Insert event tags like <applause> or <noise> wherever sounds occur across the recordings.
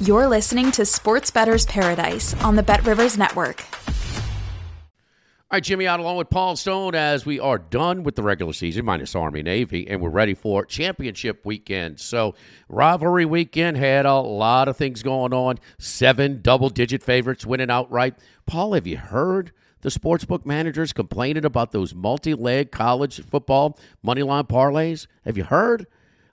You're listening to Sports Bettor's Paradise on the Bet Rivers Network. All right, Jimmy Ott along with Paul Stone as we are done with the regular season, minus Army Navy, and we're ready for championship weekend. So, rivalry weekend had a lot of things going on. Seven double digit favorites winning outright. Paul, have you heard the sportsbook managers complaining about those multi leg college football money line parlays? Have you heard?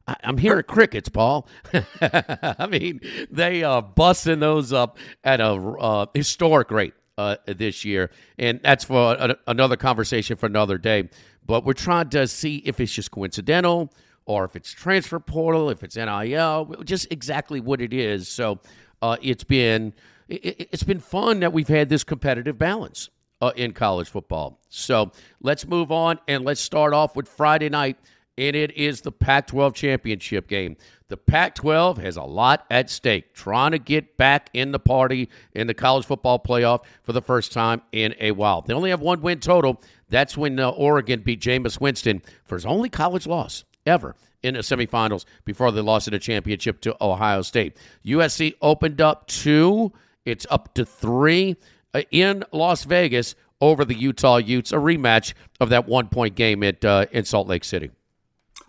I, am hearing crickets, Paul. <laughs> I mean, they are busting those up at a uh, historic rate uh, this year, and that's for a, another conversation for another day. But we're trying to see if it's just coincidental or if it's transfer portal, if it's NIL, just exactly what it is. So uh, it's been it, has been fun that we've had this competitive balance uh, in college football. So let's move on and let's start off with Friday night and it is the Pac 12 championship game. The Pac 12 has a lot at stake, trying to get back in the party in the college football playoff for the first time in a while. They only have one win total. That's when uh, Oregon beat Jameis Winston for his only college loss ever in the semifinals before they lost in a championship to Ohio State. USC opened up two, it's up to three uh, in Las Vegas over the Utah Utes, a rematch of that one point game at, uh, in Salt Lake City.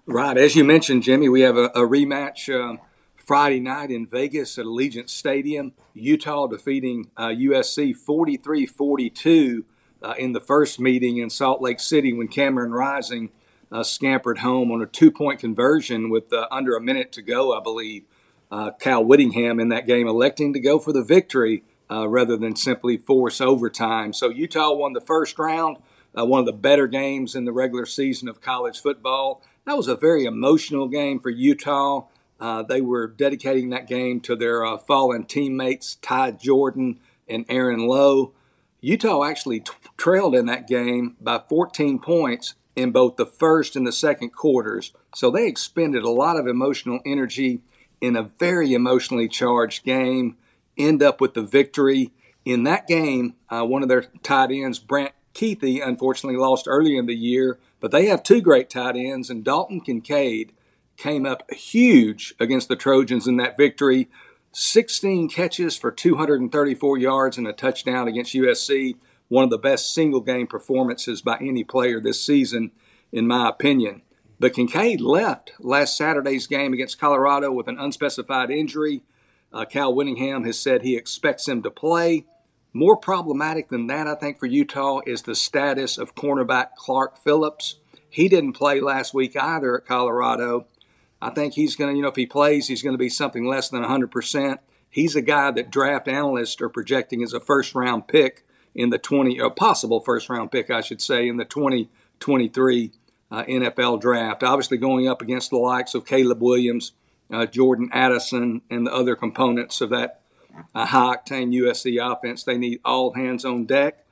Right. As you mentioned, Jimmy, we have a, a rematch uh, Friday night in Vegas at Allegiant Stadium. Utah defeating uh, USC 43 42 uh, in the first meeting in Salt Lake City when Cameron Rising uh, scampered home on a two point conversion with uh, under a minute to go, I believe. Uh, Cal Whittingham in that game electing to go for the victory rather than simply force overtime. So Utah won the first round, one of the better games in the regular season of college football. That was a very emotional game for Utah. Uh, they were dedicating that game to their uh, fallen teammates, Ty Jordan and Aaron Lowe. Utah actually t- trailed in that game by 14 points in both the first and the second quarters. So they expended a lot of emotional energy in a very emotionally charged game, end up with the victory. In that game, uh, one of their tight ends, Brant Kuithe, unfortunately lost early in the year but they have two great tight ends, and Dalton Kincaid came up huge against the Trojans in that victory. 16 catches for 234 yards and a touchdown against USC. One of the best single game performances by any player this season, in my opinion. But Kincaid left last Saturday's game against Colorado with an unspecified injury. Uh, Cal Whittingham has said he expects him to play. More problematic than that, I think, for Utah is the status of cornerback Clark Phillips. He didn't play last week either at Colorado. I think he's going to, you know, if he plays, he's going to be something less than 100%. He's a guy that draft analysts are projecting as a first round pick in the 20, or possible first round pick, I should say, in the 2023 uh, NFL draft. Obviously, going up against the likes of Caleb Williams, uh, Jordan Addison, and the other components of that a high octane USC offense. They need all hands on deck.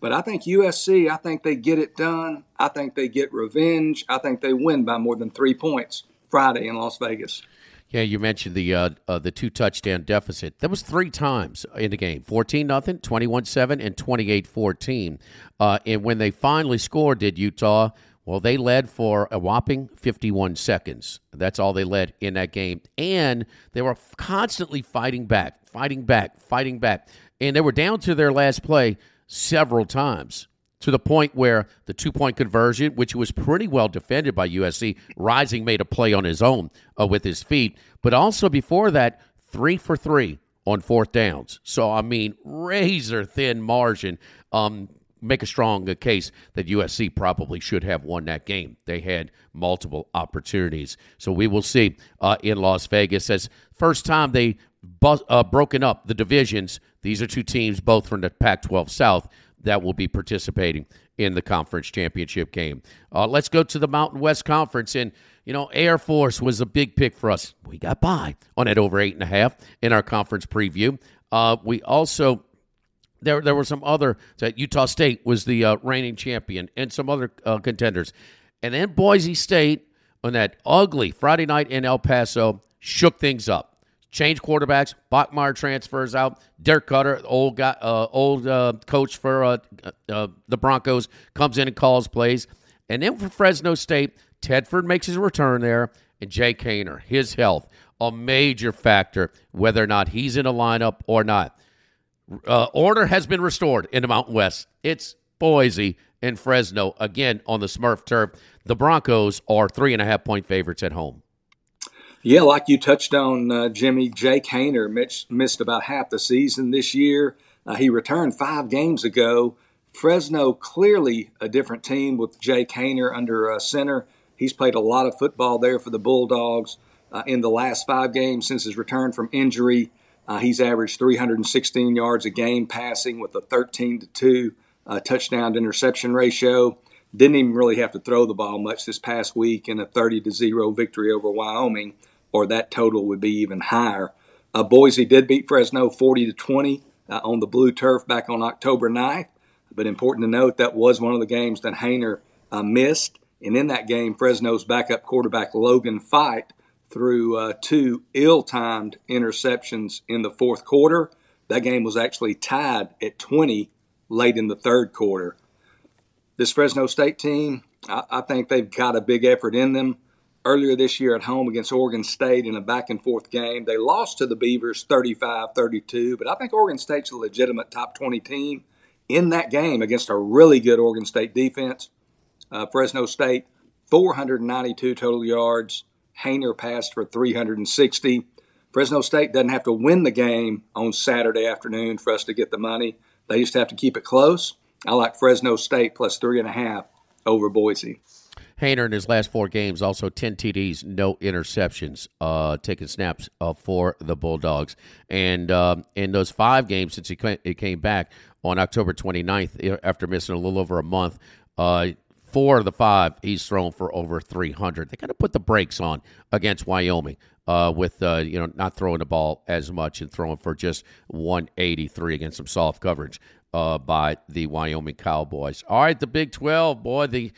But I think USC, I think they get it done. I think they get revenge. I think they win by more than three points Friday in Las Vegas. Yeah, you mentioned the uh, uh, the two touchdown deficit. That was three times in the game 14 nothing, 21 7, and 28 14. Uh, and when they finally scored, did Utah? Well, they led for a whopping 51 seconds. That's all they led in that game. And they were constantly fighting back, fighting back, fighting back. And they were down to their last play several times to the point where the two point conversion, which was pretty well defended by USC, Rising made a play on his own uh, with his feet. But also before that, three for three on fourth downs. So, I mean, razor thin margin. Um, make a strong case that USC probably should have won that game. They had multiple opportunities. So we will see uh, in Las Vegas as first time they bu- uh, broken up the divisions. These are two teams, both from the Pac-12 South, that will be participating in the conference championship game. Uh, let's go to the Mountain West Conference. And, you know, Air Force was a big pick for us. We got by on it over eight and a half in our conference preview. Uh, we also there there were some other that Utah State was the uh, reigning champion and some other uh, contenders, and then Boise State on that ugly Friday night in El Paso shook things up. Changed quarterbacks. Bachmeier transfers out. Dirk Koetter, old guy, uh, old uh, coach for uh, uh, the Broncos, comes in and calls plays. And then for Fresno State, Tedford makes his return there, and Jake Haener, his health, a major factor whether or not he's in a lineup or not. Uh, order has been restored in the Mountain West. It's Boise and Fresno again on the Smurf turf. The Broncos are three and a half point favorites at home. Yeah, like you touched on, uh, Jimmy, Jake Haener missed about half the season this year. Uh, he returned five games ago. Fresno clearly a different team with Jake Haener under uh, center. He's played a lot of football there for the Bulldogs uh, in the last five games since his return from injury. Uh, he's averaged 316 yards a game passing with a 13 to 2 uh, touchdown to interception ratio. Didn't even really have to throw the ball much this past week in a 30 to 0 victory over Wyoming, or that total would be even higher. Uh, Boise did beat Fresno 40 to 20 uh, on the blue turf back on October 9th. But important to note that was one of the games that Haener uh, missed. And in that game, Fresno's backup quarterback Logan Fife threw uh, two ill timed interceptions in the fourth quarter. That game was actually tied at 20 late in the third quarter. This Fresno State team, I, I think they've got a big effort in them. Earlier this year at home against Oregon State in a back and forth game, they lost to the Beavers 35 32, but I think Oregon State's a legitimate top 20 team in that game against a really good Oregon State defense. Uh, Fresno State, 492 total yards, Haener passed for 360. Fresno State doesn't have to win the game on Saturday afternoon for us to get the money. They just have to keep it close. I like Fresno State plus three and a half over Boise. Haener in his last four games, also 10 TDs, no interceptions, uh, taking snaps uh, for the Bulldogs. And um, in those five games since he came back on October 29th, after missing a little over a month, uh, four of the five he's thrown for over 300. They kind of put the brakes on against Wyoming uh, with uh, you know not throwing the ball as much and throwing for just 183 against some soft coverage uh, by the Wyoming Cowboys. All right, the Big 12, boy, the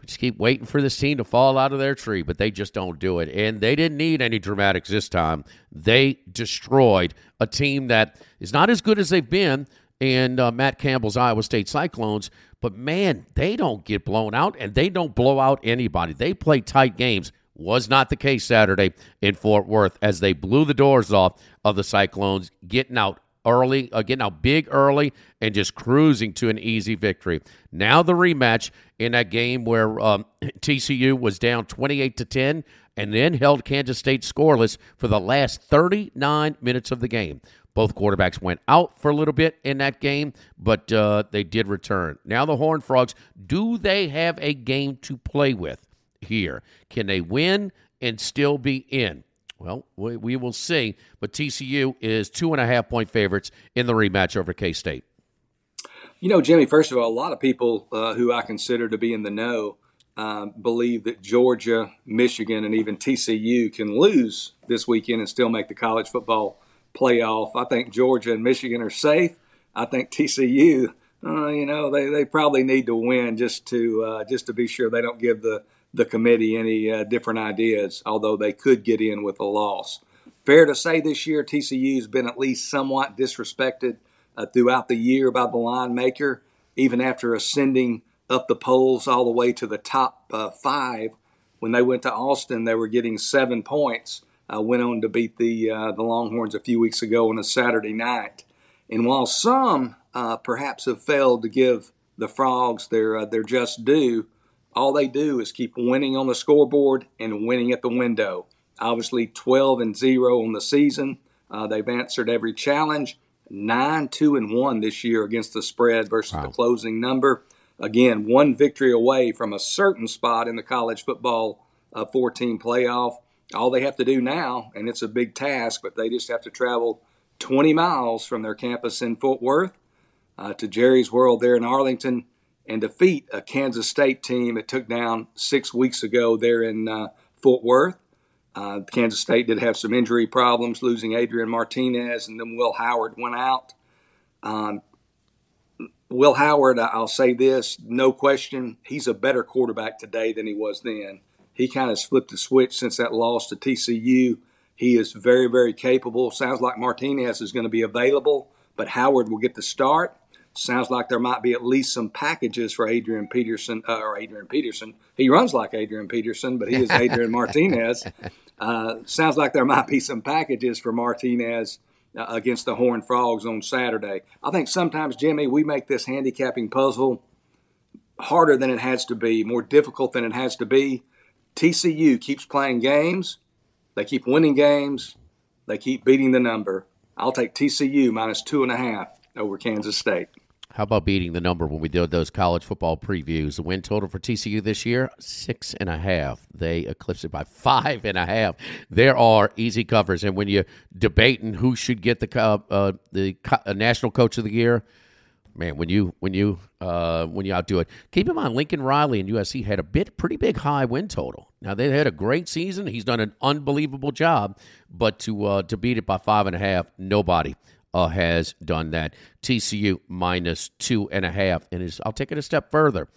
we just keep waiting for this team to fall out of their tree, but they just don't do it. And they didn't need any dramatics this time. They destroyed a team that is not as good as they've been and uh, Matt Campbell's Iowa State Cyclones, but man, they don't get blown out and they don't blow out anybody. They play tight games. Was not the case Saturday in Fort Worth as they blew the doors off of the Cyclones, getting out early, uh, getting out big early, and just cruising to an easy victory. Now the rematch in that game where um, <clears throat> TCU was down 28 to 10 and then held Kansas State scoreless for the last 39 minutes of the game. Both quarterbacks went out for a little bit in that game, but uh, they did return. Now, the Horned Frogs, do they have a game to play with here? Can they win and still be in? Well, we, we will see. But TCU is two and a half point favorites in the rematch over K State. You know, Jimmy, first of all, a lot of people uh, who I consider to be in the know uh, believe that Georgia, Michigan, and even TCU can lose this weekend and still make the college football playoff. I think Georgia and Michigan are safe. I think TCU, uh, you know, they, they probably need to win just to uh, just to be sure they don't give the the committee any uh, different ideas. Although they could get in with a loss. Fair to say this year TCU's been at least somewhat disrespected uh, throughout the year by the line maker, even after ascending up the polls all the way to the top uh, five. When they went to Austin, they were getting seven points went on to beat the uh, the Longhorns a few weeks ago on a Saturday night. And while some uh, perhaps have failed to give the Frogs their uh, their just due, all they do is keep winning on the scoreboard and winning at the window. Obviously, 12 and zero on the season. Uh, they've answered every challenge, nine two and one this year against the spread versus wow. the closing number. Again, one victory away from a certain spot in the college football uh, 14 playoff. All they have to do now, and it's a big task, but they just have to travel 20 miles from their campus in Fort Worth uh, to Jerry's World there in Arlington and defeat a Kansas State team that took down six weeks ago there in uh, Fort Worth. Uh, Kansas State did have some injury problems, losing Adrian Martinez, and then Will Howard went out. Um, Will Howard, I'll say this, no question, he's a better quarterback today than he was then he kind of flipped the switch since that loss to TCU. He is very, very capable. Sounds like Martinez is going to be available, but Howard will get the start. Sounds like there might be at least some packages for Adrian Peterson, uh, or Adrian Peterson. He runs like Adrian Peterson, but he is Adrian <laughs> Martinez. Uh, sounds like there might be some packages for Martinez uh, against the Horned Frogs on Saturday. I think sometimes, Jimmy, we make this handicapping puzzle harder than it has to be, more difficult than it has to be. TCU keeps playing games, they keep winning games, they keep beating the number. I'll take TCU minus two and a half over Kansas State. How about beating the number when we did those college football previews? The win total for TCU this year, six and a half. They eclipsed it by five and a half. There are easy covers, and when you're debating who should get the uh, the uh, national coach of the year, man, when you when you uh, when you outdo it, keep in mind Lincoln Riley and USC had a bit pretty big high win total. Now they had a great season. He's done an unbelievable job, but to uh, to beat it by five and a half, nobody uh, has done that. TCU minus two and a half, and is, I'll take it a step further.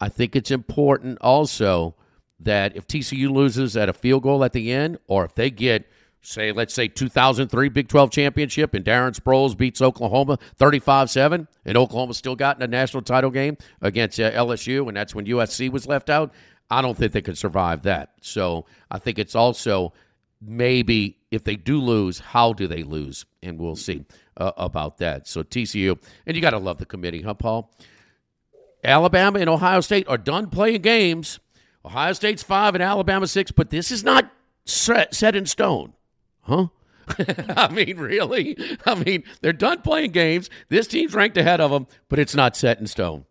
I think it's important also that if TCU loses at a field goal at the end, or if they get say, let's say 2003 Big 12 championship and Darren Sproles beats Oklahoma 35 7, and Oklahoma still got in a national title game against uh, LSU, and that's when USC was left out. I don't think they could survive that. So I think it's also maybe if they do lose, how do they lose? And we'll see uh, about that. So TCU, and you got to love the committee, huh, Paul? Alabama and Ohio State are done playing games. Ohio State's five and Alabama six, but this is not set in stone. Huh? <laughs> I mean, really? I mean, they're done playing games. This team's ranked ahead of them, but it's not set in stone.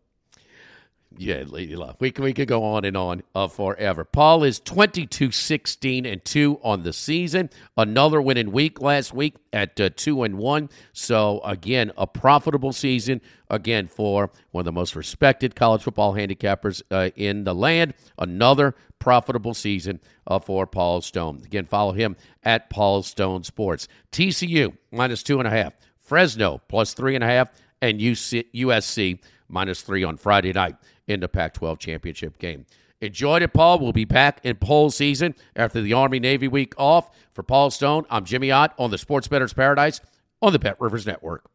Yeah, Lady Love. we can, we could go on and on uh, forever. Paul is 22 16 and 2 on the season. Another winning week last week at uh, 2 and 1. So, again, a profitable season, again, for one of the most respected college football handicappers uh, in the land. Another profitable season uh, for Paul Stone. Again, follow him at Paul Stone Sports. TCU minus 2.5. Fresno plus 3.5. And USC minus 3 on Friday night in the Pac 12 championship game. Enjoyed it, Paul. We'll be back in poll season after the Army Navy week off. For Paul Stone, I'm Jimmy Ott on the Sports Bettor's Paradise on the Bet Rivers Network.